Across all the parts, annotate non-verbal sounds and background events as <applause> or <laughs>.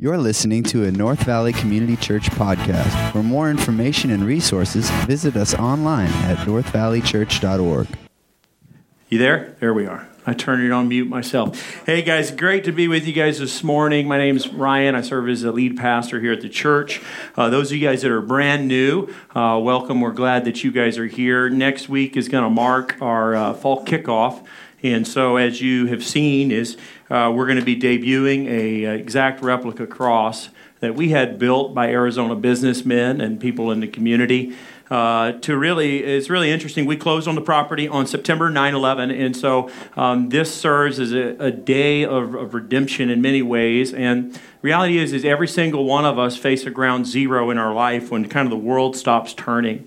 You're listening to a North Valley Community Church podcast. For more information and resources, visit us online at northvalleychurch.org. You there? There we are. I turned it on mute myself. Hey guys, great to be with you guys this morning. My name is Ryan. I serve as the lead pastor here at the church. Uh, those of you guys that are brand new, uh, welcome. We're glad that you guys are here. Next week is going to mark our uh, fall kickoff. And so, as you have seen, is uh, we're going to be debuting a, uh, exact replica cross that we had built by Arizona businessmen and people in the community. Uh, to really, it's really interesting. We closed on the property on September 9 11, and so um, this serves as a, a day of, of, redemption in many ways. And reality is, is every single one of us face a ground zero in our life when kind of the world stops turning.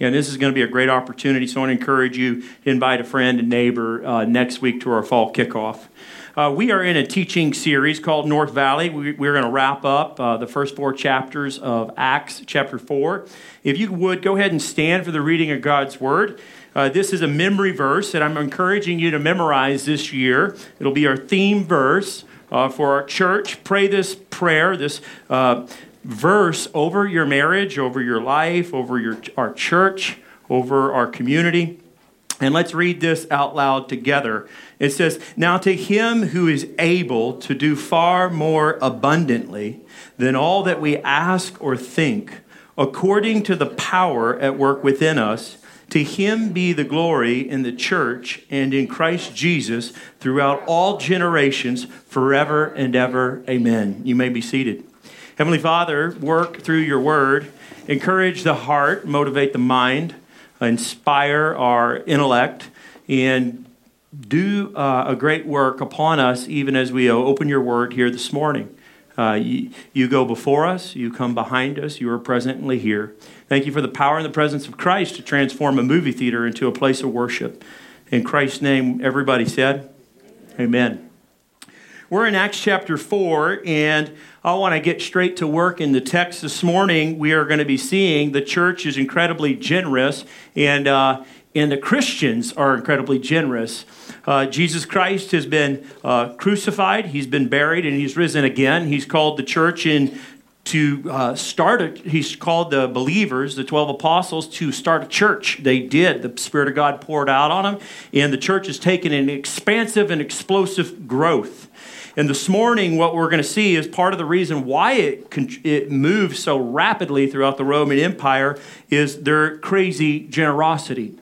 And this is going to be a great opportunity. So I want to encourage you to invite a friend and neighbor uh, next week to our fall kickoff. Uh, we are in a teaching series called North Valley. We, are going to wrap up uh, the first four chapters of Acts, chapter 4. If you would, go ahead and stand for the reading of God's Word. Uh, this is a memory verse that I'm encouraging you to memorize this year. It'll be our theme verse uh, for our church. Pray this prayer, this uh, verse over your marriage, over your life, over your, our church, over our community. And let's read this out loud together. It says, Now to him who is able to do far more abundantly than all that we ask or think, according to the power at work within us, to him be the glory in the church and in Christ Jesus throughout all generations, forever and ever. Amen. You may be seated. Heavenly Father, work through your word, encourage the heart, motivate the mind, inspire our intellect, and do uh, a great work upon us even as we open your word here this morning. Uh, you, you, go before us, you come behind us, you are presently here. Thank you for the power and the presence of Christ to transform a movie theater into a place of worship. In Christ's name, everybody said, Amen. We're in Acts chapter 4, and I want to get straight to work in the text this morning. We are going to be seeing the church is incredibly generous, and, uh, and the Christians are incredibly generous. Uh, Jesus Christ has been uh, crucified, he's been buried, and he's risen again. He's called the church in to uh, start a, he's called the believers the 12 apostles to start a church they did the spirit of god poured out on them and the church has taken an expansive and explosive growth and this morning, what we're going to see is part of the reason why it, it moved so rapidly throughout the Roman Empire is their crazy generosity.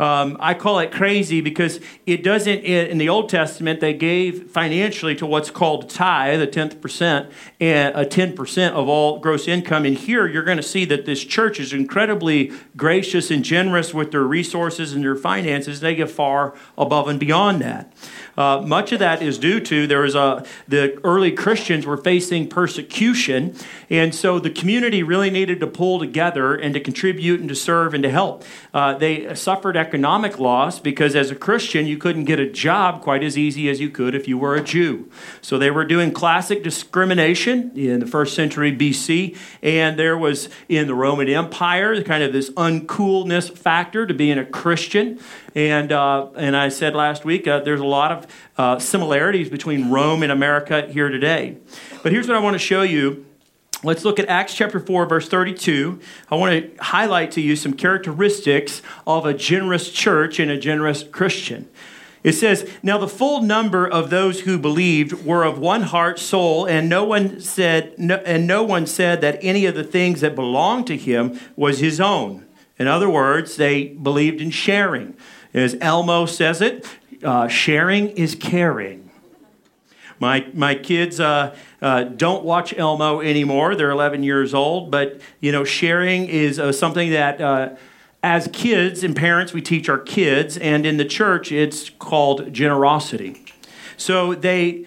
Um, I call it crazy because it doesn't, in the Old Testament, they gave financially to what's called tithe, the 10th percent, and a 10% of all gross income. And here you're going to see that this church is incredibly gracious and generous with their resources and their finances. They give far above and beyond that. Uh, much of that is due to there was a the early Christians were facing persecution, and so the community really needed to pull together and to contribute and to serve and to help. Uh, they suffered economic loss because as a Christian you couldn't get a job quite as easy as you could if you were a Jew. So they were doing classic discrimination in the first century BC, and there was in the Roman Empire kind of this uncoolness factor to being a Christian. And, uh, and I said last week, uh, there's a lot of uh, similarities between Rome and America here today. But here's what I want to show you. Let's look at Acts chapter 4, verse 32. I want to highlight to you some characteristics of a generous church and a generous Christian. It says, Now the full number of those who believed were of one heart, soul, and no one said, no, and no one said that any of the things that belonged to him was his own. In other words, they believed in sharing. As Elmo says it, uh, sharing is caring. My, my kids uh, uh, don't watch Elmo anymore. They're 11 years old, but you know, sharing is uh, something that uh, as kids and parents we teach our kids, and in the church it's called generosity. So they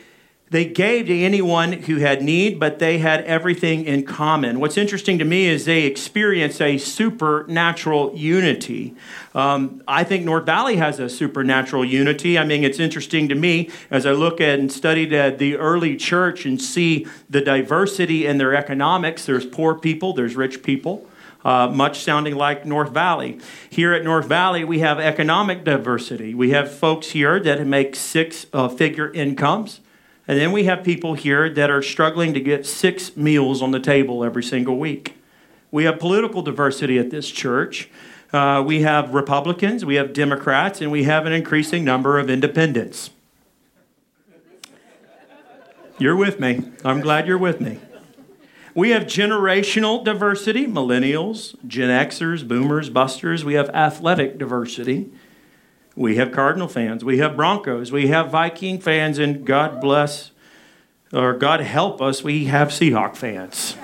they gave to anyone who had need, but they had everything in common. What's interesting to me is they experienced a supernatural unity. Um, I think North Valley has a supernatural unity. I mean, it's interesting to me as I look at and study the early church and see the diversity in their economics. There's poor people, there's rich people. Uh, much sounding like North Valley. Here at North Valley, we have economic diversity. We have folks here that make six uh, figure incomes. And then we have people here that are struggling to get six meals on the table every single week. We have political diversity at this church. Uh, we have Republicans, we have Democrats, and we have an increasing number of independents. You're with me. I'm glad you're with me. We have generational diversity millennials, Gen Xers, boomers, busters. We have athletic diversity. We have Cardinal fans. We have Broncos. We have Viking fans. And God bless or God help us, we have Seahawk fans.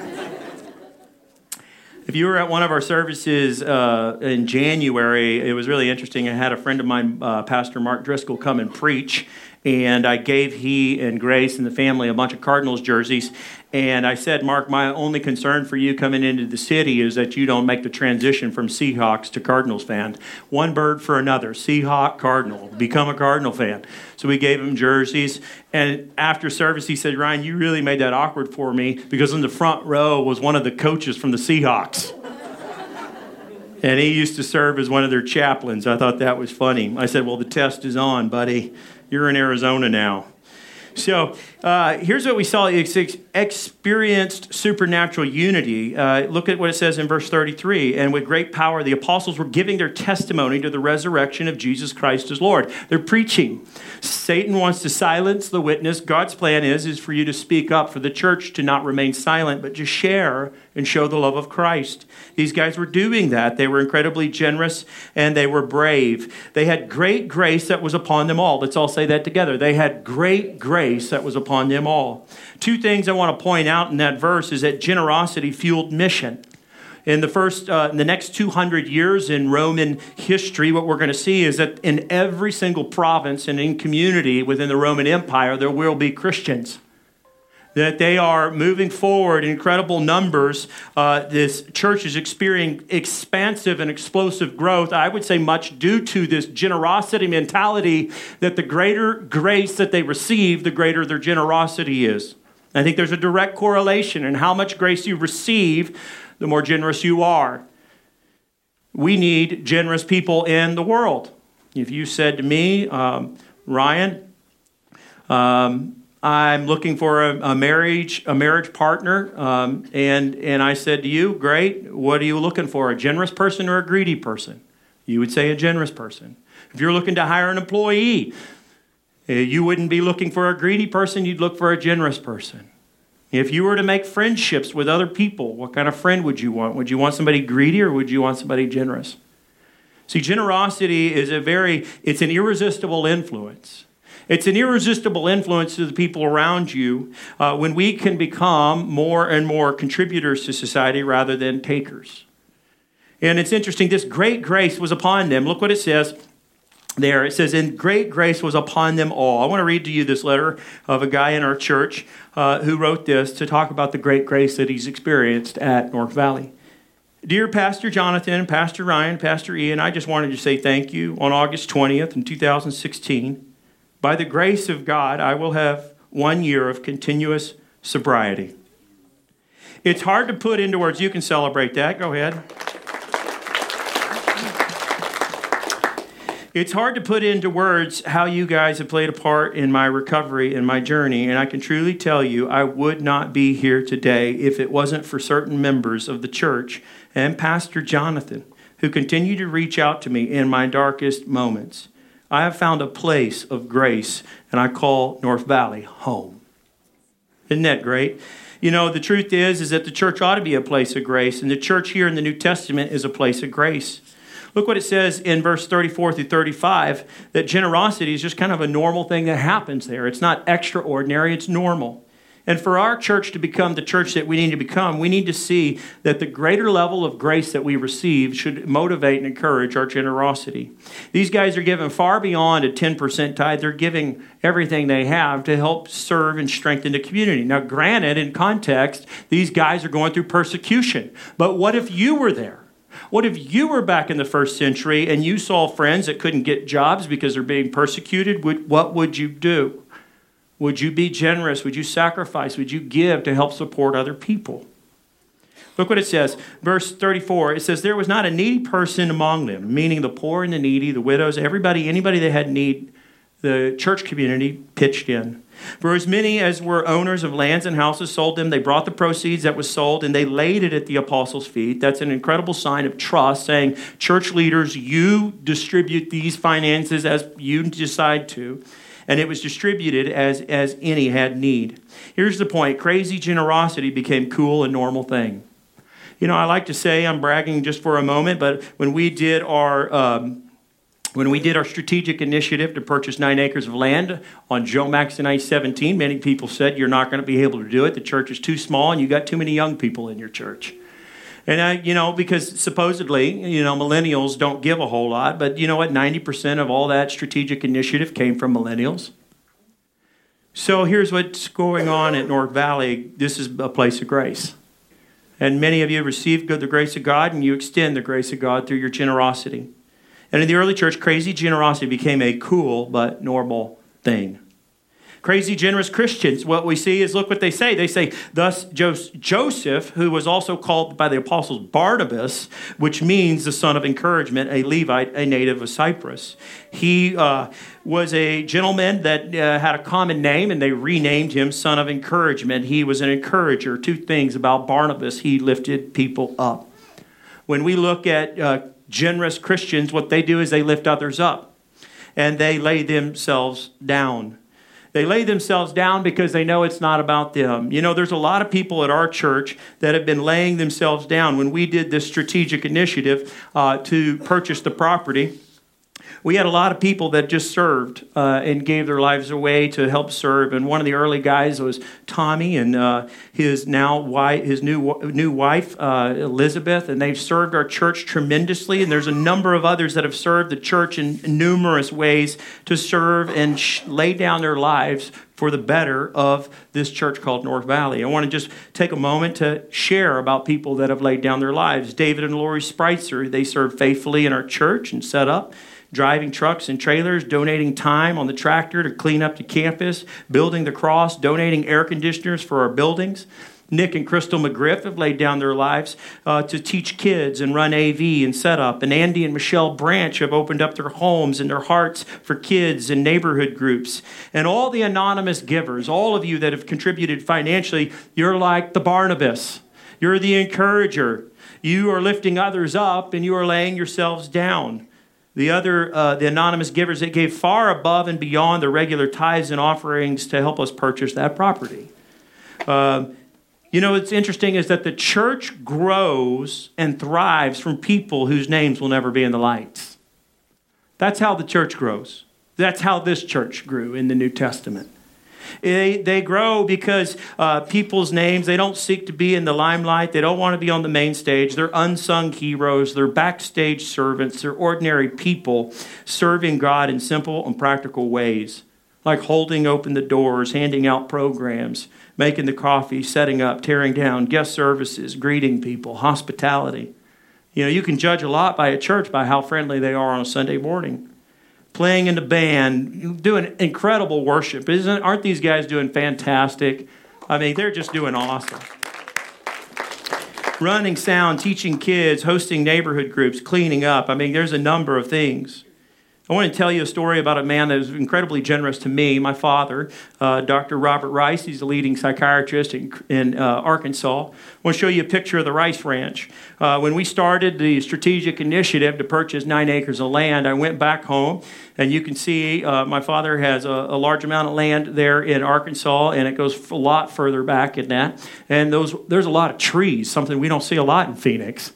if you were at one of our services uh, in January, it was really interesting. I had a friend of mine, uh, Pastor Mark Driscoll, come and preach and I gave he and Grace and the family a bunch of Cardinals jerseys. And I said, Mark, my only concern for you coming into the city is that you don't make the transition from Seahawks to Cardinals fan. One bird for another, Seahawk, Cardinal, become a Cardinal fan. So we gave him jerseys. And after service, he said, Ryan, you really made that awkward for me because in the front row was one of the coaches from the Seahawks. <laughs> and he used to serve as one of their chaplains. I thought that was funny. I said, Well, the test is on, buddy. You're in Arizona now. So uh, here's what we saw experienced supernatural unity. Uh, look at what it says in verse 33. And with great power, the apostles were giving their testimony to the resurrection of Jesus Christ as Lord. They're preaching. Satan wants to silence the witness. God's plan is, is for you to speak up, for the church to not remain silent, but to share and show the love of Christ. These guys were doing that. They were incredibly generous and they were brave. They had great grace that was upon them all. Let's all say that together. They had great grace that was upon them all. Two things I want to point out in that verse is that generosity fueled mission. In the first, uh, in the next 200 years in Roman history, what we're going to see is that in every single province and in community within the Roman Empire, there will be Christians that they are moving forward in incredible numbers. Uh, this church is experiencing expansive and explosive growth. I would say much due to this generosity mentality that the greater grace that they receive, the greater their generosity is. I think there's a direct correlation in how much grace you receive, the more generous you are. We need generous people in the world. If you said to me, um, Ryan, um, I'm looking for a, a, marriage a marriage partner, um, and and I said to you, great. What are you looking for? A generous person or a greedy person? You would say a generous person. If you're looking to hire an employee, eh, you wouldn't be looking for a greedy person. You'd look for a generous person. If you were to make friendships with other people, what kind of friend would you want? Would you want somebody greedy or would you want somebody generous? See, generosity is a very it's an irresistible influence. It's an irresistible influence to the people around you uh, when we can become more and more contributors to society rather than takers. And it's interesting, this great grace was upon them. Look what it says there. It says, And great grace was upon them all. I want to read to you this letter of a guy in our church uh, who wrote this to talk about the great grace that he's experienced at North Valley. Dear Pastor Jonathan, Pastor Ryan, Pastor Ian, I just wanted to say thank you on August 20th in 2016. By the grace of God, I will have one year of continuous sobriety. It's hard to put into words. You can celebrate that. Go ahead. It's hard to put into words how you guys have played a part in my recovery and my journey, and I can truly tell you I would not be here today if it wasn't for certain members of the church and Pastor Jonathan who continue to reach out to me in my darkest moments. I have found a place of grace, and I call North Valley home. Isn't that great? You know, the truth is, is that the church ought to be a place of grace, and the church here in the New Testament is a place of grace. Look what it says in verse 34 through 35 that generosity is just kind of a normal thing that happens there. It's not extraordinary, it's normal. And for our church to become the church that we need to become, we need to see that the greater level of grace that we receive should motivate and encourage our generosity. These guys are giving far beyond a 10% tithe, they're giving everything they have to help serve and strengthen the community. Now, granted, in context, these guys are going through persecution. But what if you were there? What if you were back in the first century and you saw friends that couldn't get jobs because they're being persecuted? What would you do? Would you be generous? Would you sacrifice? Would you give to help support other people? Look what it says, verse 34. It says, There was not a needy person among them, meaning the poor and the needy, the widows, everybody, anybody that had need, the church community pitched in. For as many as were owners of lands and houses sold them, they brought the proceeds that was sold and they laid it at the apostles' feet. That's an incredible sign of trust, saying, Church leaders, you distribute these finances as you decide to. And it was distributed as, as any had need. Here's the point crazy generosity became cool and normal thing. You know, I like to say, I'm bragging just for a moment, but when we did our. Um, when we did our strategic initiative to purchase nine acres of land on Jomax and I 17, many people said you're not going to be able to do it. The church is too small and you got too many young people in your church. And I, you know, because supposedly, you know, millennials don't give a whole lot, but you know what? 90% of all that strategic initiative came from millennials. So here's what's going on at North Valley. This is a place of grace. And many of you received the grace of God and you extend the grace of God through your generosity. And in the early church, crazy generosity became a cool but normal thing. Crazy generous Christians, what we see is look what they say. They say, Thus Joseph, who was also called by the apostles Barnabas, which means the son of encouragement, a Levite, a native of Cyprus. He uh, was a gentleman that uh, had a common name, and they renamed him Son of Encouragement. He was an encourager. Two things about Barnabas he lifted people up. When we look at uh, generous Christians, what they do is they lift others up and they lay themselves down. They lay themselves down because they know it's not about them. You know, there's a lot of people at our church that have been laying themselves down. When we did this strategic initiative uh, to purchase the property, we had a lot of people that just served uh, and gave their lives away to help serve. And one of the early guys was Tommy and uh, his now wife, his new new wife uh, Elizabeth, and they've served our church tremendously. And there's a number of others that have served the church in numerous ways to serve and sh- lay down their lives for the better of this church called North Valley. I want to just take a moment to share about people that have laid down their lives. David and Lori Spritzer, they served faithfully in our church and set up driving trucks and trailers, donating time on the tractor to clean up the campus, building the cross, donating air conditioners for our buildings. Nick and Crystal McGriff have laid down their lives uh, to teach kids and run AV and setup. And Andy and Michelle Branch have opened up their homes and their hearts for kids and neighborhood groups. And all the anonymous givers, all of you that have contributed financially, you're like the Barnabas. You're the encourager. You are lifting others up and you are laying yourselves down. The other, uh, the anonymous givers, it gave far above and beyond the regular tithes and offerings to help us purchase that property. Uh, you know, what's interesting is that the church grows and thrives from people whose names will never be in the lights. That's how the church grows. That's how this church grew in the New Testament. They, they grow because uh, people's names, they don't seek to be in the limelight. They don't want to be on the main stage. They're unsung heroes. They're backstage servants. They're ordinary people serving God in simple and practical ways, like holding open the doors, handing out programs, making the coffee, setting up, tearing down, guest services, greeting people, hospitality. You know, you can judge a lot by a church by how friendly they are on a Sunday morning playing in the band, doing incredible worship. Isn't aren't these guys doing fantastic? I mean, they're just doing awesome. Running sound, teaching kids, hosting neighborhood groups, cleaning up. I mean, there's a number of things. I want to tell you a story about a man that was incredibly generous to me, my father, uh, Dr. Robert Rice. He's a leading psychiatrist in, in uh, Arkansas. I want to show you a picture of the Rice Ranch. Uh, when we started the strategic initiative to purchase nine acres of land, I went back home, and you can see uh, my father has a, a, large amount of land there in Arkansas, and it goes a lot further back in that. And those, there's a lot of trees, something we don't see a lot in Phoenix.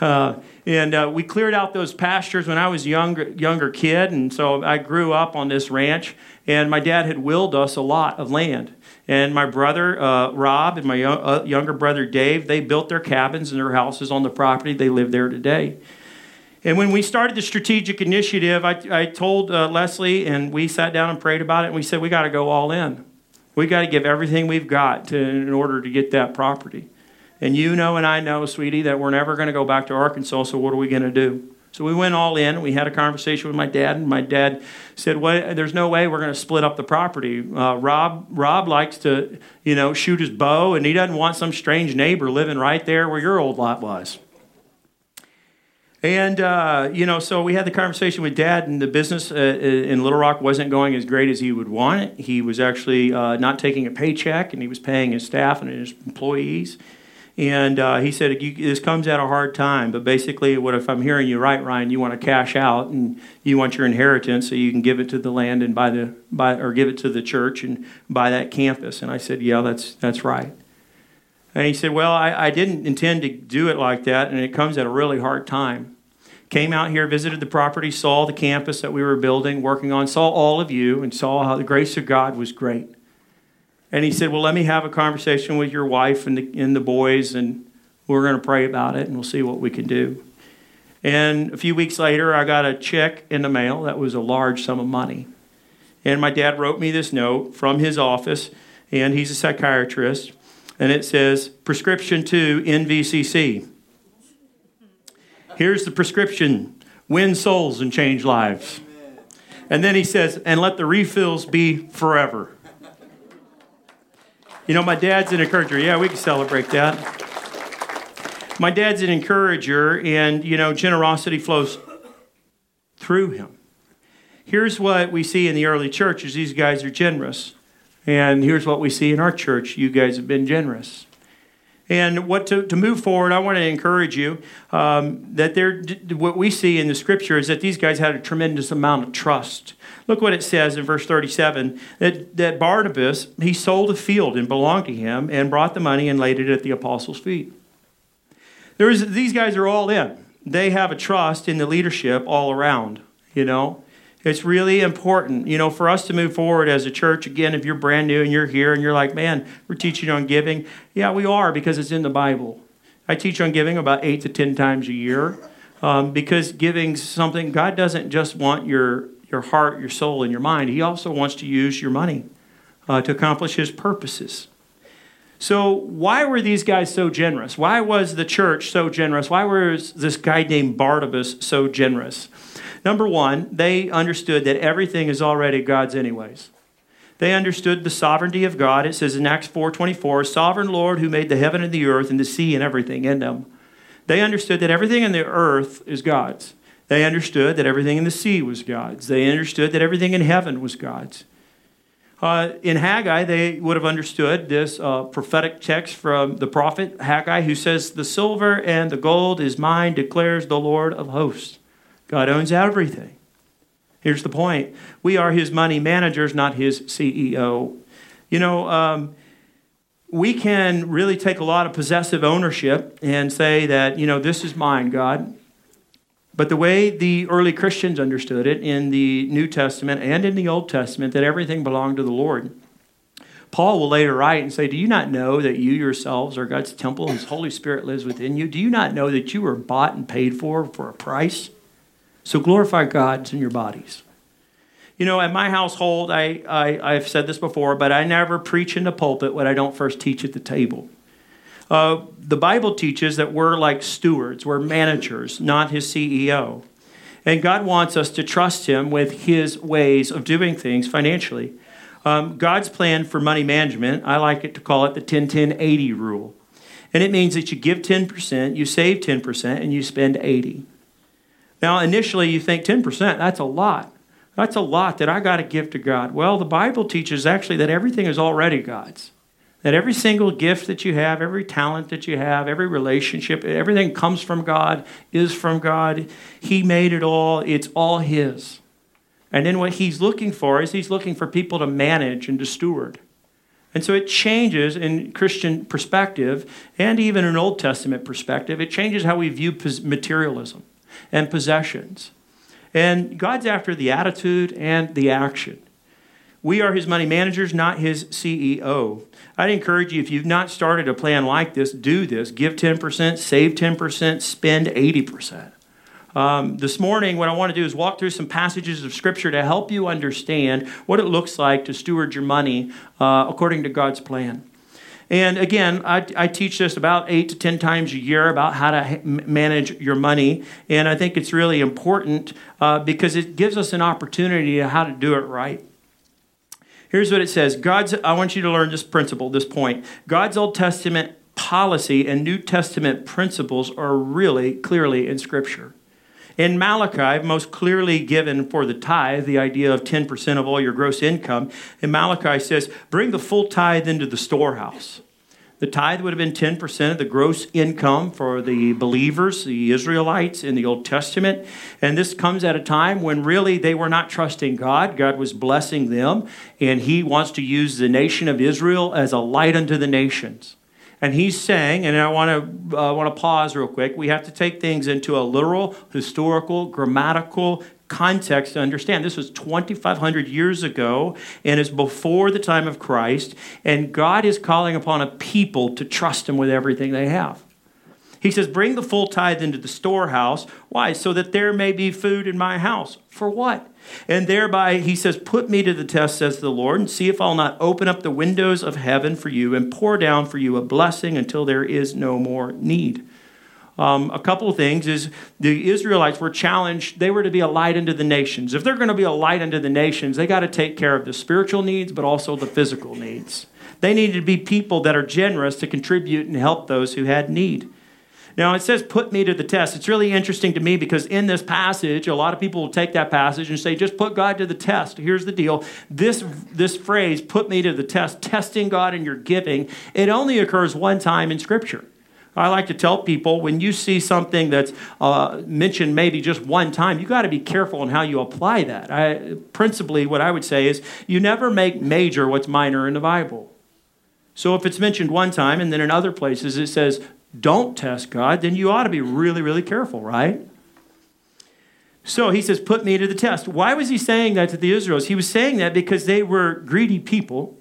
Uh, and uh, we cleared out those pastures when I was younger, younger kid, and so I grew up on this ranch. And my dad had willed us a lot of land. And my brother uh, Rob and my uh, younger brother Dave, they built their cabins and their houses on the property. They live there today. And when we started the strategic initiative, I, I told uh, Leslie, and we sat down and prayed about it, and we said, we got to go all in. We got to give everything we've got to, in order to get that property. And you know, and I know, sweetie, that we're never going to go back to Arkansas, so what are we going to do? So we went all in. We had a conversation with my dad, and my dad said, well, "There's no way we're going to split up the property. Uh, Rob, Rob likes to, you know, shoot his bow, and he doesn't want some strange neighbor living right there where your old lot was." And, uh, you know, so we had the conversation with dad, and the business uh, in Little Rock wasn't going as great as he would want it. He was actually uh, not taking a paycheck, and he was paying his staff and his employees. And uh, he said, This comes at a hard time. But basically, what if I'm hearing you right, Ryan, you want to cash out and you want your inheritance so you can give it to the land and buy the, buy, or give it to the church and buy that campus. And I said, Yeah, that's, that's right. And he said, Well, I, I didn't intend to do it like that, and it comes at a really hard time. Came out here, visited the property, saw the campus that we were building, working on, saw all of you, and saw how the grace of God was great. And he said, Well, let me have a conversation with your wife and the, and the boys, and we're going to pray about it, and we'll see what we can do. And a few weeks later, I got a check in the mail that was a large sum of money. And my dad wrote me this note from his office, and he's a psychiatrist and it says prescription to NVCC. Here's the prescription win souls and change lives. And then he says, and let the refills be forever. You know, my dad's an encourager. Yeah, we can celebrate that. My dad's an encourager, and, you know, generosity flows through him. Here's what we see in the early church is these guys are generous. And here's what we see in our church you guys have been generous. And what to, to move forward, I want to encourage you um, that there, what we see in the scripture is that these guys had a tremendous amount of trust. Look what it says in verse 37 that, that Barnabas, he sold a field and belonged to him and brought the money and laid it at the apostles' feet. There is, these guys are all in. They have a trust in the leadership all around, you know. It's really important, you know, for us to move forward as a church. Again, if you're brand new and you're here and you're like, man, we're teaching on giving. Yeah, we are because it's in the Bible. I teach on giving about eight to 10 times a year um, because giving's something, God doesn't just want your, your heart, your soul, and your mind. He also wants to use your money uh, to accomplish His purposes. So, why were these guys so generous? Why was the church so generous? Why was this guy named Barnabas so generous? Number one, they understood that everything is already God's anyways. They understood the sovereignty of God. It says in Acts 4:24, "Sovereign Lord who made the heaven and the earth and the sea and everything in them." They understood that everything in the earth is God's. They understood that everything in the sea was God's. They understood that everything in heaven was God's. Uh, in Haggai, they would have understood this uh, prophetic text from the prophet Haggai, who says, The silver and the gold is mine, declares the Lord of hosts. God owns everything. Here's the point we are his money managers, not his CEO. You know, um, we can really take a lot of possessive ownership and say that, you know, this is mine, God. But the way the early Christians understood it in the New Testament and in the Old Testament, that everything belonged to the Lord. Paul will later write and say, Do you not know that you yourselves are God's temple and His Holy Spirit lives within you? Do you not know that you were bought and paid for for a price? So glorify God in your bodies. You know, at my household, I, I, have said this before, but I never preach in the pulpit what I don't first teach at the table. Uh, the Bible teaches that we're like stewards, we're managers, not his CEO. And God wants us to trust him with his ways of doing things financially. Um, God's plan for money management, I like it to call it the 10 10 80 rule. And it means that you give 10%, you save 10%, and you spend 80. Now, initially, you think 10%, that's a lot. That's a lot that I got to give to God. Well, the Bible teaches actually that everything is already God's. That every single gift that you have, every talent that you have, every relationship, everything comes from God, is from God. He made it all, it's all His. And then what He's looking for is He's looking for people to manage and to steward. And so it changes in Christian perspective and even an Old Testament perspective. It changes how we view materialism and possessions. And God's after the attitude and the action. We are his money managers, not his CEO. I'd encourage you, if you've not started a plan like this, do this. Give 10%, save 10%, spend 80%. Um, this morning, what I want to do is walk through some passages of Scripture to help you understand what it looks like to steward your money uh, according to God's plan. And again, I, I, teach this about eight to 10 times a year about how to manage your money. And I think it's really important uh, because it gives us an opportunity to how to do it right. Here's what it says God's, I want you to learn this principle, this point. God's Old Testament policy and New Testament principles are really clearly in Scripture. In Malachi, most clearly given for the tithe, the idea of 10% of all your gross income, in Malachi says, bring the full tithe into the storehouse. The tithe would have been 10% of the gross income for the believers, the Israelites in the Old Testament. And this comes at a time when really they were not trusting God. God was blessing them, and He wants to use the nation of Israel as a light unto the nations. And he's saying, and I want to uh, want to pause real quick. We have to take things into a literal, historical, grammatical context to understand. This was 2,500 years ago and is before the time of Christ, and God is calling upon a people to trust Him with everything they have. He says, Bring the full tithe into the storehouse. Why? So that there may be food in my house. For what? And thereby, he says, Put me to the test, says the Lord, and see if I'll not open up the windows of heaven for you and pour down for you a blessing until there is no more need. Um, a couple of things is the Israelites were challenged. They were to be a light unto the nations. If they're going to be a light unto the nations, they got to take care of the spiritual needs, but also the physical needs. They needed to be people that are generous to contribute and help those who had need. Now, it says, put me to the test. It's really interesting to me because in this passage, a lot of people will take that passage and say, just put God to the test. Here's the deal this, this phrase, put me to the test, testing God in your giving, it only occurs one time in Scripture. I like to tell people when you see something that's uh, mentioned maybe just one time, you got to be careful in how you apply that. I, principally, what I would say is you never make major what's minor in the Bible. So if it's mentioned one time and then in other places it says don't test God, then you ought to be really, really careful, right? So he says, Put me to the test. Why was he saying that to the Israelites? He was saying that because they were greedy people.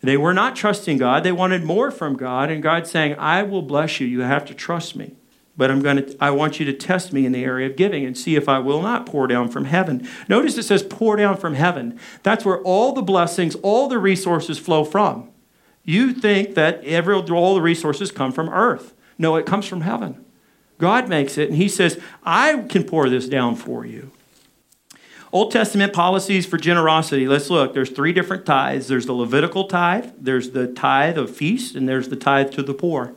They were not trusting God. They wanted more from God. And God's saying, I will bless you. You have to trust me. But I'm going to, I want you to test me in the area of giving and see if I will not pour down from heaven. Notice it says pour down from heaven. That's where all the blessings, all the resources flow from. You think that every, all the resources come from earth. No, it comes from heaven. God makes it, and He says, I can pour this down for you. Old Testament policies for generosity. Let's look. There's three different tithes. There's the Levitical tithe, there's the tithe of feast, and there's the tithe to the poor.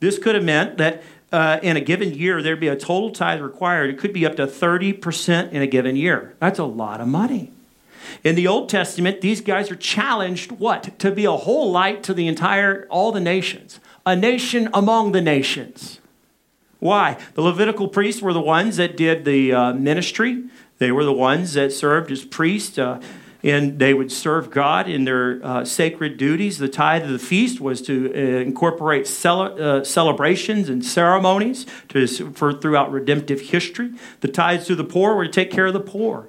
This could have meant that uh, in a given year there'd be a total tithe required. It could be up to 30% in a given year. That's a lot of money. In the Old Testament, these guys are challenged what? To be a whole light to the entire, all the nations, a nation among the nations. Why? The Levitical priests were the ones that did the uh, ministry, they were the ones that served as priests. Uh, and they would serve God in their uh, sacred duties. The tithe of the feast was to uh, incorporate cele- uh, celebrations and ceremonies to, for throughout redemptive history. The tithes to the poor were to take care of the poor.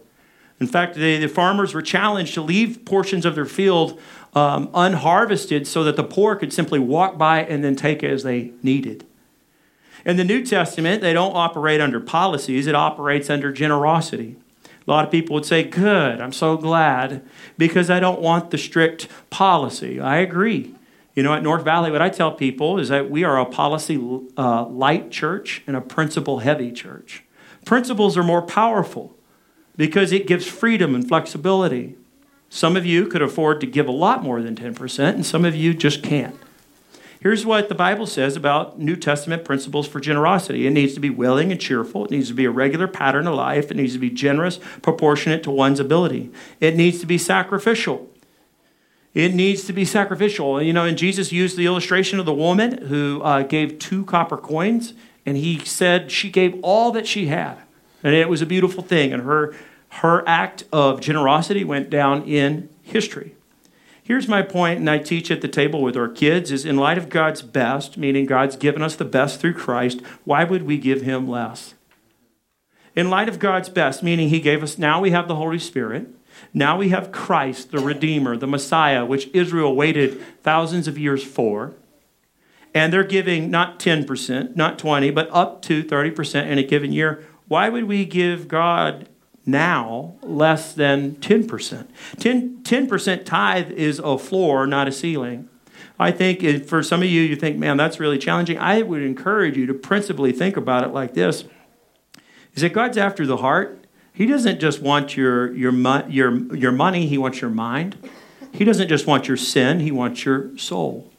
In fact, the, the farmers were challenged to leave portions of their field um, unharvested so that the poor could simply walk by and then take it as they needed. In the New Testament, they don't operate under policies, it operates under generosity. A lot of people would say, Good, I'm so glad, because I don't want the strict policy. I agree. You know, at North Valley, what I tell people is that we are a policy uh, light church and a principle heavy church. Principles are more powerful because it gives freedom and flexibility. Some of you could afford to give a lot more than 10%, and some of you just can't. Here's what the Bible says about New Testament principles for generosity it needs to be willing and cheerful, it needs to be a regular pattern of life, it needs to be generous, proportionate to one's ability, it needs to be sacrificial. It needs to be sacrificial. You know, and Jesus used the illustration of the woman who uh, gave two copper coins, and he said she gave all that she had. And it was a beautiful thing. And her, her act of generosity went down in history. Here's my point, and I teach at the table with our kids, is in light of God's best, meaning God's given us the best through Christ, why would we give him less? In light of God's best, meaning he gave us, now we have the Holy Spirit, now we have Christ, the Redeemer, the Messiah, which Israel waited thousands of years for. And they're giving not 10%, not 20, but up to 30% in a given year. Why would we give God now less than 10%? 10, 10% tithe is a floor, not a ceiling. I think for some of you, you think, man, that's really challenging. I would encourage you to principally think about it like this is that God's after the heart. He doesn't just want your, your, your, your money, He wants your mind. He doesn't just want your sin, He wants your soul.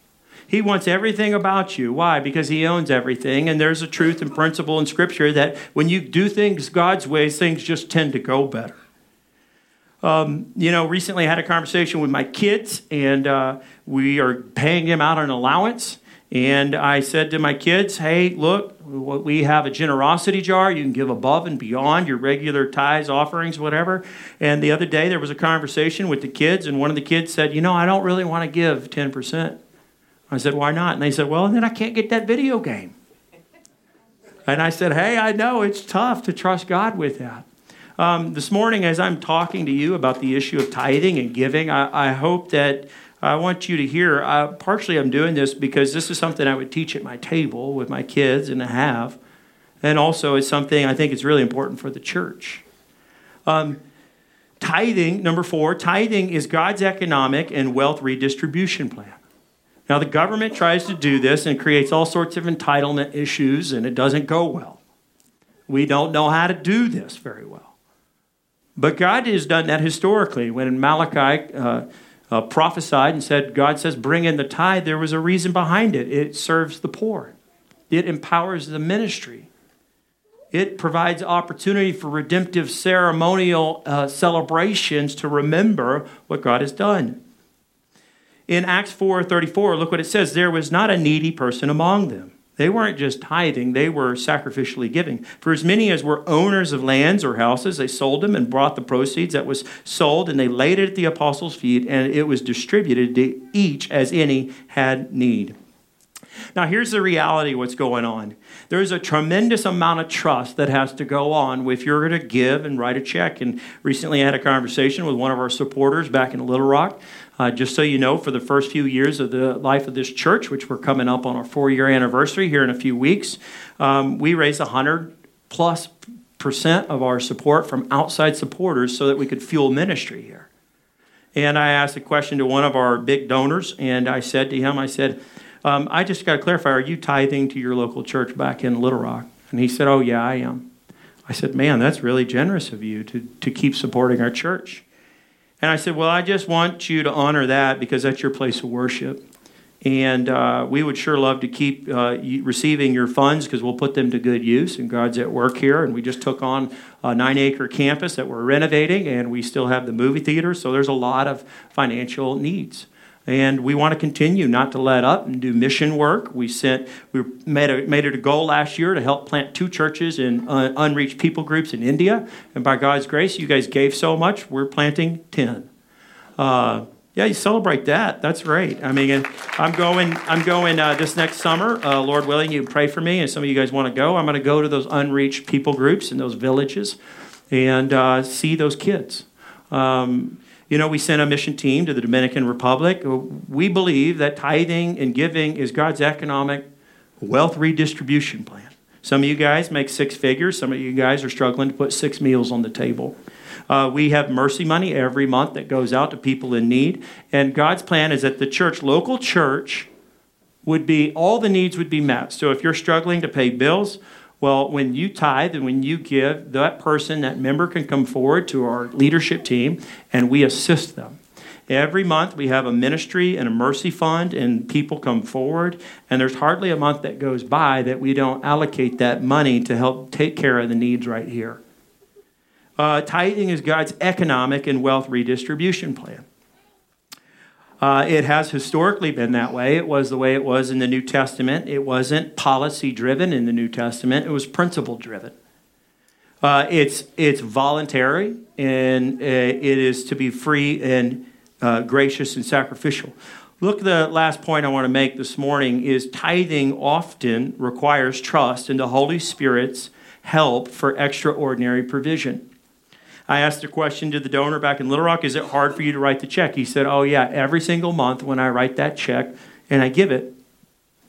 He wants everything about you. Why? Because He owns everything. And there's a truth and principle in Scripture that when you do things God's ways, things just tend to go better. Um, you know, recently I had a conversation with my kids, and uh, we are paying them out an allowance. And I said to my kids, hey, look, we have a generosity jar. You can give above and beyond your regular tithes, offerings, whatever. And the other day there was a conversation with the kids, and one of the kids said, you know, I don't really want to give 10%. I said, why not? And they said, well, then I can't get that video game. And I said, hey, I know it's tough to trust God with that. Um, this morning, as I'm talking to you about the issue of tithing and giving, I, I hope that I want you to hear. Uh, partially, I'm doing this because this is something I would teach at my table with my kids and I have. And also, it's something I think is really important for the church. Um, tithing, number four, tithing is God's economic and wealth redistribution plan. Now, the government tries to do this and creates all sorts of entitlement issues, and it doesn't go well. We don't know how to do this very well. But God has done that historically. When Malachi uh, uh, prophesied and said, God says, bring in the tithe, there was a reason behind it. It serves the poor, it empowers the ministry, it provides opportunity for redemptive ceremonial uh, celebrations to remember what God has done. In Acts 4:34, look what it says, there was not a needy person among them. They weren't just tithing, they were sacrificially giving. For as many as were owners of lands or houses, they sold them and brought the proceeds that was sold, and they laid it at the apostles' feet, and it was distributed to each as any had need. Now, here's the reality what's going on. There's a tremendous amount of trust that has to go on if you're going to give and write a check. And recently I had a conversation with one of our supporters back in Little Rock uh, just so you know, for the first few years of the life of this church, which we're coming up on our four year anniversary here in a few weeks, um, we raised 100 plus percent of our support from outside supporters so that we could fuel ministry here. And I asked a question to one of our big donors, and I said to him, I said, um, I just got to clarify, are you tithing to your local church back in Little Rock? And he said, Oh, yeah, I am. I said, Man, that's really generous of you to, to keep supporting our church. And I said, Well, I just want you to honor that because that's your place of worship. And uh, we would sure love to keep uh, receiving your funds because we'll put them to good use. And God's at work here. And we just took on a nine acre campus that we're renovating, and we still have the movie theater. So there's a lot of financial needs. And we want to continue not to let up and do mission work. We sent, we made, a, made it a goal last year to help plant two churches in uh, unreached people groups in India. And by God's grace, you guys gave so much, we're planting 10. Uh, yeah, you celebrate that. That's great. I mean, I'm going. I'm going uh, this next summer. Uh, Lord willing, you pray for me, and some of you guys want to go. I'm going to go to those unreached people groups in those villages, and uh, see those kids. Um, you know, we sent a mission team to the Dominican Republic. We believe that tithing and giving is God's economic wealth redistribution plan. Some of you guys make six figures. Some of you guys are struggling to put six meals on the table. Uh, we have mercy money every month that goes out to people in need. And God's plan is that the church, local church, would be, all the needs would be met. So if you're struggling to pay bills, well, when you tithe and when you give, that person, that member can come forward to our leadership team and we assist them. Every month we have a ministry and a mercy fund, and people come forward. And there's hardly a month that goes by that we don't allocate that money to help take care of the needs right here. Uh, tithing is God's economic and wealth redistribution plan. Uh, it has historically been that way. It was the way it was in the New Testament. It wasn't policy driven in the New Testament, it was principle driven. Uh, it's, it's voluntary and uh, it is to be free and uh, gracious and sacrificial. Look, the last point I want to make this morning is tithing often requires trust in the Holy Spirit's help for extraordinary provision. I asked a question to the donor back in Little Rock Is it hard for you to write the check? He said, Oh, yeah, every single month when I write that check and I give it,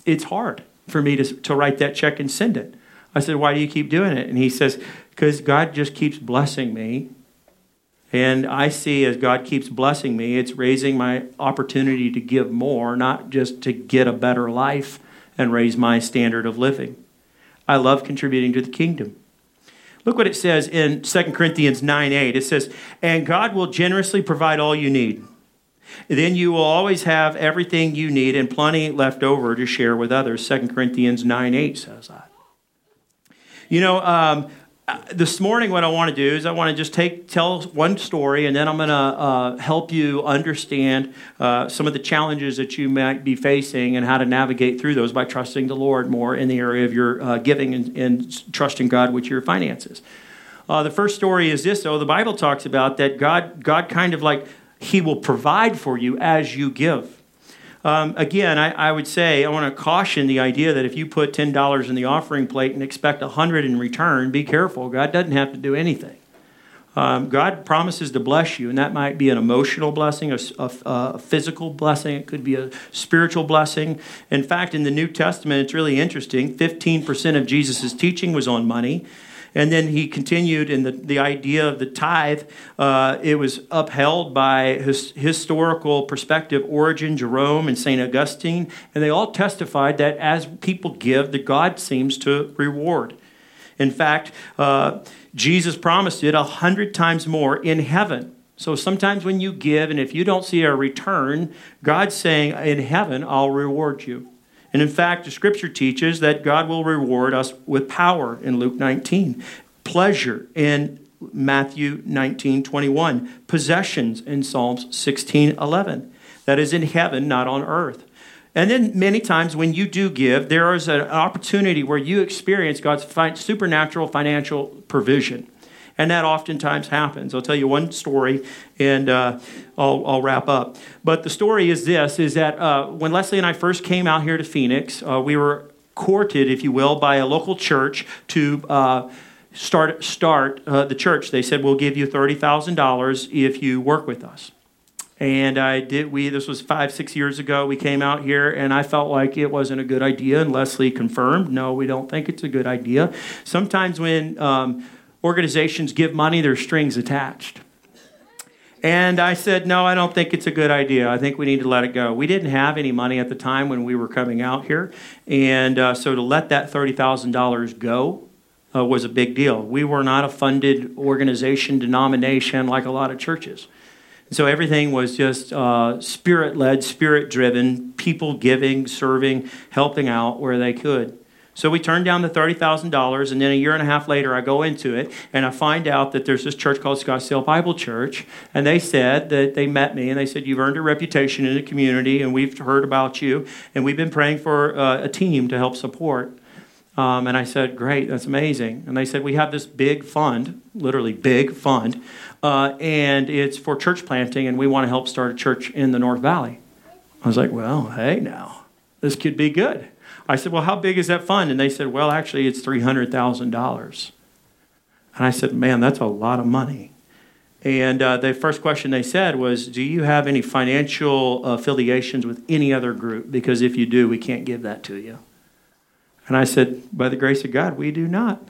it's hard for me to, to write that check and send it. I said, Why do you keep doing it? And he says, Because God just keeps blessing me. And I see as God keeps blessing me, it's raising my opportunity to give more, not just to get a better life and raise my standard of living. I love contributing to the kingdom. Look what it says in 2 Corinthians 9 8. It says, And God will generously provide all you need. Then you will always have everything you need and plenty left over to share with others. 2 Corinthians 9 8 says that. You know, um, this morning, what I want to do is I want to just take tell one story, and then I'm going to uh, help you understand uh, some of the challenges that you might be facing and how to navigate through those by trusting the Lord more in the area of your uh, giving and, and, trusting God with your finances. Uh, the first story is this, though. The Bible talks about that God, God kind of like He will provide for you as you give. Um, again, I, I, would say I want to caution the idea that if you put ten dollars in the offering plate and expect a hundred in return, be careful. God doesn't have to do anything. Um, God promises to bless you, and that might be an emotional blessing, a, a, a, physical blessing, it could be a spiritual blessing. In fact, in the New Testament, it's really interesting 15% of Jesus' teaching was on money. And then he continued in the, the idea of the tithe. Uh, it was upheld by his, historical perspective, Origen, Jerome, and St. Augustine. And they all testified that as people give, that God seems to reward. In fact, uh, Jesus promised it a hundred times more in heaven. So sometimes when you give, and if you don't see a return, God's saying, In heaven, I'll reward you. And in fact, the scripture teaches that God will reward us with power in Luke 19, pleasure in Matthew 19, 21, possessions in Psalms 16, 11. That is in heaven, not on earth. And then many times when you do give, there is an opportunity where you experience God's supernatural financial provision and that oftentimes happens. I'll tell you one story, and uh, I'll, I'll, wrap up. But the story is this: is that uh, when Leslie and I first came out here to Phoenix, uh, we were courted, if you will, by a local church to uh, start start uh, the church. They said, "We'll give you thirty thousand dollars if you work with us." And I did. We this was five six years ago. We came out here, and I felt like it wasn't a good idea. And Leslie confirmed, "No, we don't think it's a good idea." Sometimes when um, organizations give money, there's strings attached. And I said, no, I don't think it's a good idea. I think we need to let it go. We didn't have any money at the time when we were coming out here. And uh, so to let that $30,000 go uh, was a big deal. We were not a funded organization, denomination like a lot of churches. So everything was just uh, spirit led, spirit driven, people giving, serving, helping out where they could. So we turned down the $30,000, and then a year and a half later, I go into it, and I find out that there's this church called Scottsdale Bible Church, and they said that they met me, and they said, You've earned a reputation in the community, and we've heard about you, and we've been praying for uh, a team to help support. Um, and I said, Great, that's amazing. And they said, We have this big fund, literally big fund, uh, and it's for church planting, and we want to help start a church in the North Valley. I was like, Well, hey, now, this could be good. I said, Well, how big is that fund? And they said, Well, actually, it's $300,000. And I said, Man, that's a lot of money. And uh, the first question they said was, Do you have any financial affiliations with any other group? Because if you do, we can't give that to you. And I said, By the grace of God, we do not.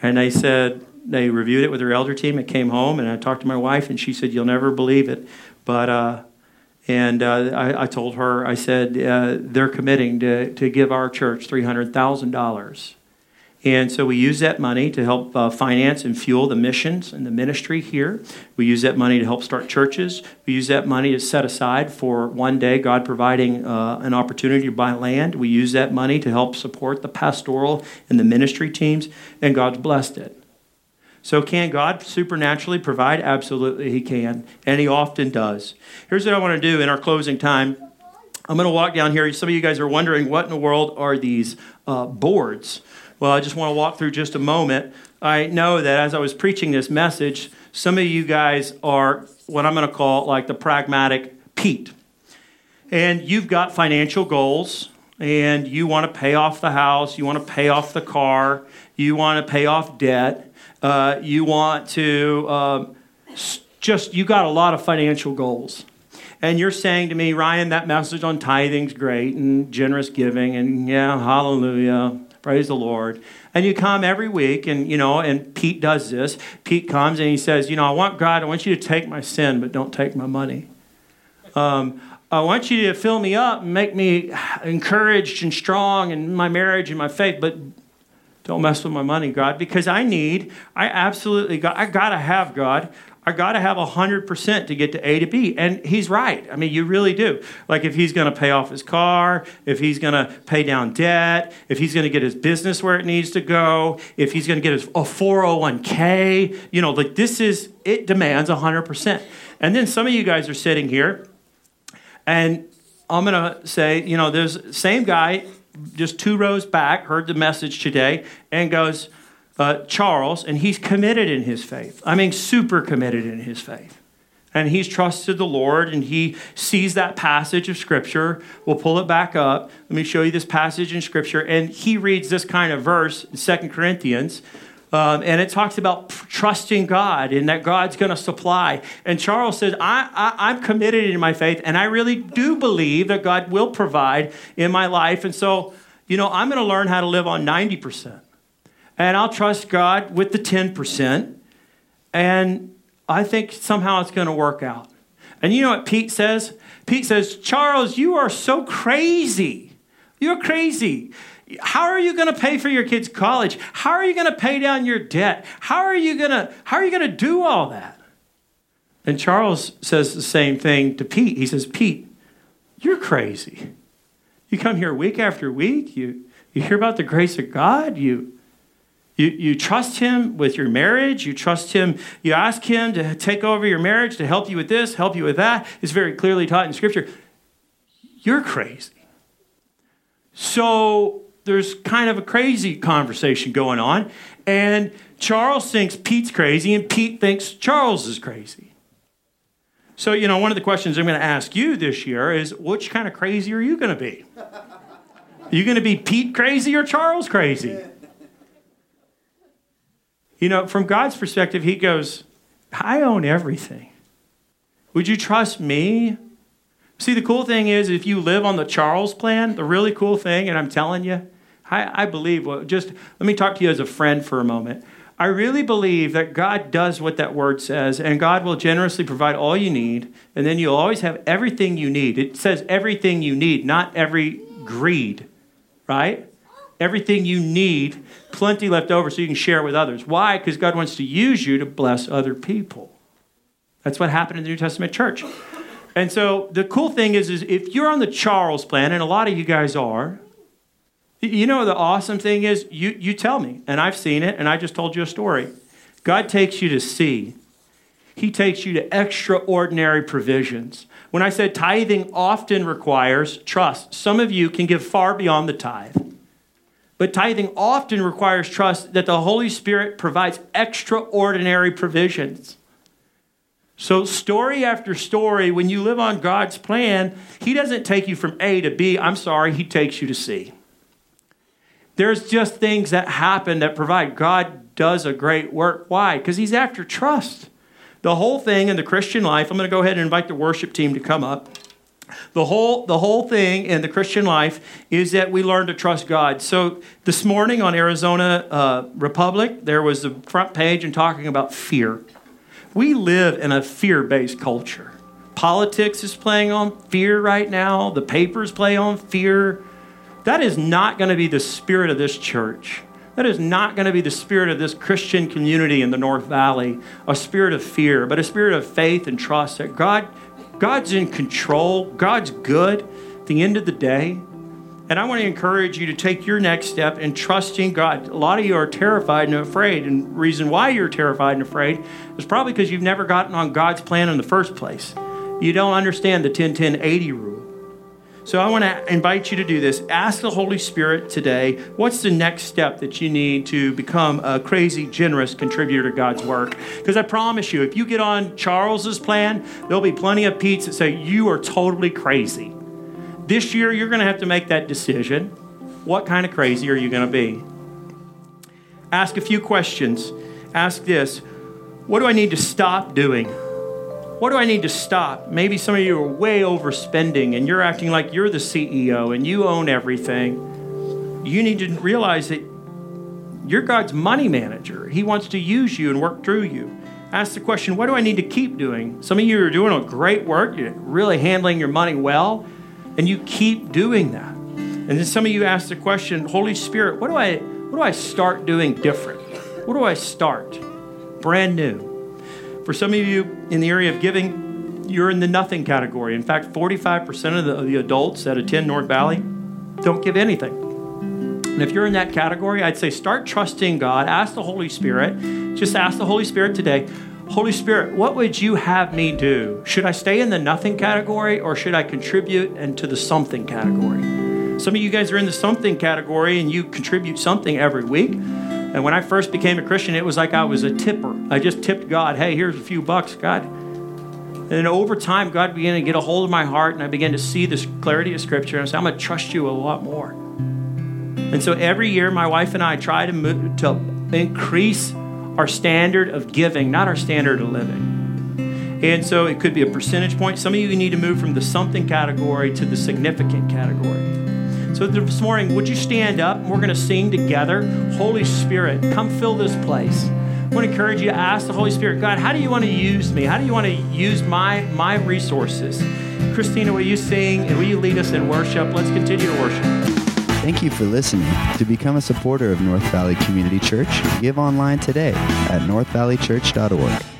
And they said, they reviewed it with their elder team. It came home, and I talked to my wife, and she said, You'll never believe it. But uh, and uh, I, I, told her, I said, uh, they're committing to, to give our church $300,000. And so we use that money to help uh, finance and fuel the missions and the ministry here. We use that money to help start churches. We use that money to set aside for one day God providing uh, an opportunity to buy land. We use that money to help support the pastoral and the ministry teams, and God's blessed it. So, can God supernaturally provide? Absolutely, He can, and He often does. Here's what I want to do in our closing time. I'm going to walk down here. Some of you guys are wondering what in the world are these uh, boards? Well, I just want to walk through just a moment. I know that as I was preaching this message, some of you guys are what I'm going to call like the pragmatic Pete. And you've got financial goals, and you want to pay off the house, you want to pay off the car, you want to pay off debt uh, you want to um, just, you got a lot of financial goals. And you're saying to me, Ryan, that message on tithing's great and generous giving, and yeah, hallelujah, praise the Lord. And you come every week, and you know, and Pete does this. Pete comes and he says, you know, I want God, I want you to take my sin, but don't take my money. Um, I want you to fill me up and make me encouraged and strong in my marriage and my faith, but don't mess with my money, God, because I need, I absolutely got, I gotta have God. I got to have 100% to get to A to B. And he's right. I mean, you really do. Like if he's to pay off his car, if he's to pay down debt, if he's to get his business where it needs to go, if he's to get his, a 401k, you know, like this is, it demands 100%. And then some of you guys are sitting here and I'm going to say, you know, there's same guy just two rows back heard the message today and goes, uh, Charles, and he's committed in his faith. I mean, super committed in his faith. And he's trusted the Lord and he sees that passage of Scripture. We'll pull it back up. Let me show you this passage in Scripture. And he reads this kind of verse in Second Corinthians. Um, and it talks about trusting God and that God's going to supply. And Charles says, I, I, I'm committed in my faith, and I really do believe that God will provide in my life. And so, you know, I'm going to learn how to live on 90% and I'll trust God with the 10%, and I think somehow it's going to work out. And you know what Pete says? Pete says, Charles, you are so crazy. You're crazy. How are you going to pay for your kids' college? How are you going to pay down your debt? How are you going to how are you going to do all that? And Charles says the same thing to Pete. He says, "Pete, you're crazy. You come here week after week, you you hear about the grace of God, you you, you trust Him with your marriage. You trust Him. You ask Him to take over your marriage, to help you with this, help you with that. It's very clearly taught in Scripture. You're crazy. So there's kind of a crazy conversation going on. And Charles thinks Pete's crazy, and Pete thinks Charles is crazy. So, you know, one of the questions I'm going to ask you this year is which kind of crazy are you going to be? Are <laughs> you going to be Pete crazy or Charles crazy? You know, from God's perspective, He goes, I own everything. Would you trust me? See, the cool thing is, if you live on the Charles plan, the really cool thing, and I'm telling you, I, I believe, well, just let me talk to you as a friend for a moment. I really believe that God does what that word says, and God will generously provide all you need, and then you'll always have everything you need. It says everything you need, not every greed, right? everything you need, plenty left over so you can share with others. Why? Because God wants to use you to bless other people. That's what happened in the New Testament church. And so the cool thing is, is if you're on the Charles plan, and a lot of you guys are, you know the awesome thing is you, you tell me, and I've seen it, and I just told you a story. God takes you to see. He takes you to extraordinary provisions. When I said tithing often requires trust, some of you can give far beyond the tithe. But tithing often requires trust that the Holy Spirit provides extraordinary provisions. So, story after story, when you live on God's plan, He doesn't take you from A to B. I'm sorry, He takes you to C. There's just things that happen that provide. God does a great work. Why? Because He's after trust. The whole thing in the Christian life, I'm going to go ahead and invite the worship team to come up. The whole, the whole thing in the Christian life is that we learn to trust God. So this morning on Arizona uh, Republic, there was the front page and talking about fear. We live in a fear based culture. Politics is playing on fear right now, the papers play on fear. That is not going to be the spirit of this church. That is not going to be the spirit of this Christian community in the North Valley, a spirit of fear, but a spirit of faith and trust that God God's in control, God's good at the end of the day. And I want to encourage you to take your next step in trusting God. A lot of you are terrified and afraid, and the reason why you're terrified and afraid is probably because you've never gotten on God's plan in the first place. You don't understand the 10 10 80 rule. So I want to invite you to do this. Ask the Holy Spirit today what's the next step that you need to become a crazy, generous contributor to God's work? Because I promise you, if you get on Charles's plan, there'll be plenty of Pete's that say, You are totally crazy. This year, you're going to have to make that decision. What kind of crazy are you going to be? Ask a few questions. Ask this What do I need to stop doing? What do I need to stop? Maybe some of you are way overspending and you're acting like you're the CEO and you own everything. You need to realize that you're God's money manager. He wants to use you and work through you. Ask the question, what do I need to keep doing? Some of you are doing a great work, you're really handling your money well, and you keep doing that. And then some of you ask the question, Holy Spirit, what do I what do I start doing different? What do I start? Brand new. For some of you in the area of giving, you're in the nothing category. In fact, 45% of the, of the adults that attend North Valley don't give anything. And if you're in that category, I'd say start trusting God. Ask the Holy Spirit. Just ask the Holy Spirit today Holy Spirit, what would you have me do? Should I stay in the nothing category or should I contribute into the something category? Some of you guys are in the something category and you contribute something every week. And when I first became a Christian, it was like I was a tipper. I just tipped God, hey, here's a few bucks, God. And then over time, God began to get a hold of my heart, and I began to see this clarity of Scripture. And I said, I'm going to trust you a lot more. And so every year, my wife and I try to, move, to increase our standard of giving, not our standard of living. And so it could be a percentage point. Some of you need to move from the something category to the significant category. So this morning, would you stand up? We're going to sing together. Holy Spirit, come fill this place. I want to encourage you to ask the Holy Spirit, God, how do you want to use me? How do you want to use my, my resources? Christina, will you sing and will you lead us in worship? Let's continue to worship. Thank you for listening. To become a supporter of North Valley Community Church, give online today at northvalleychurch.org.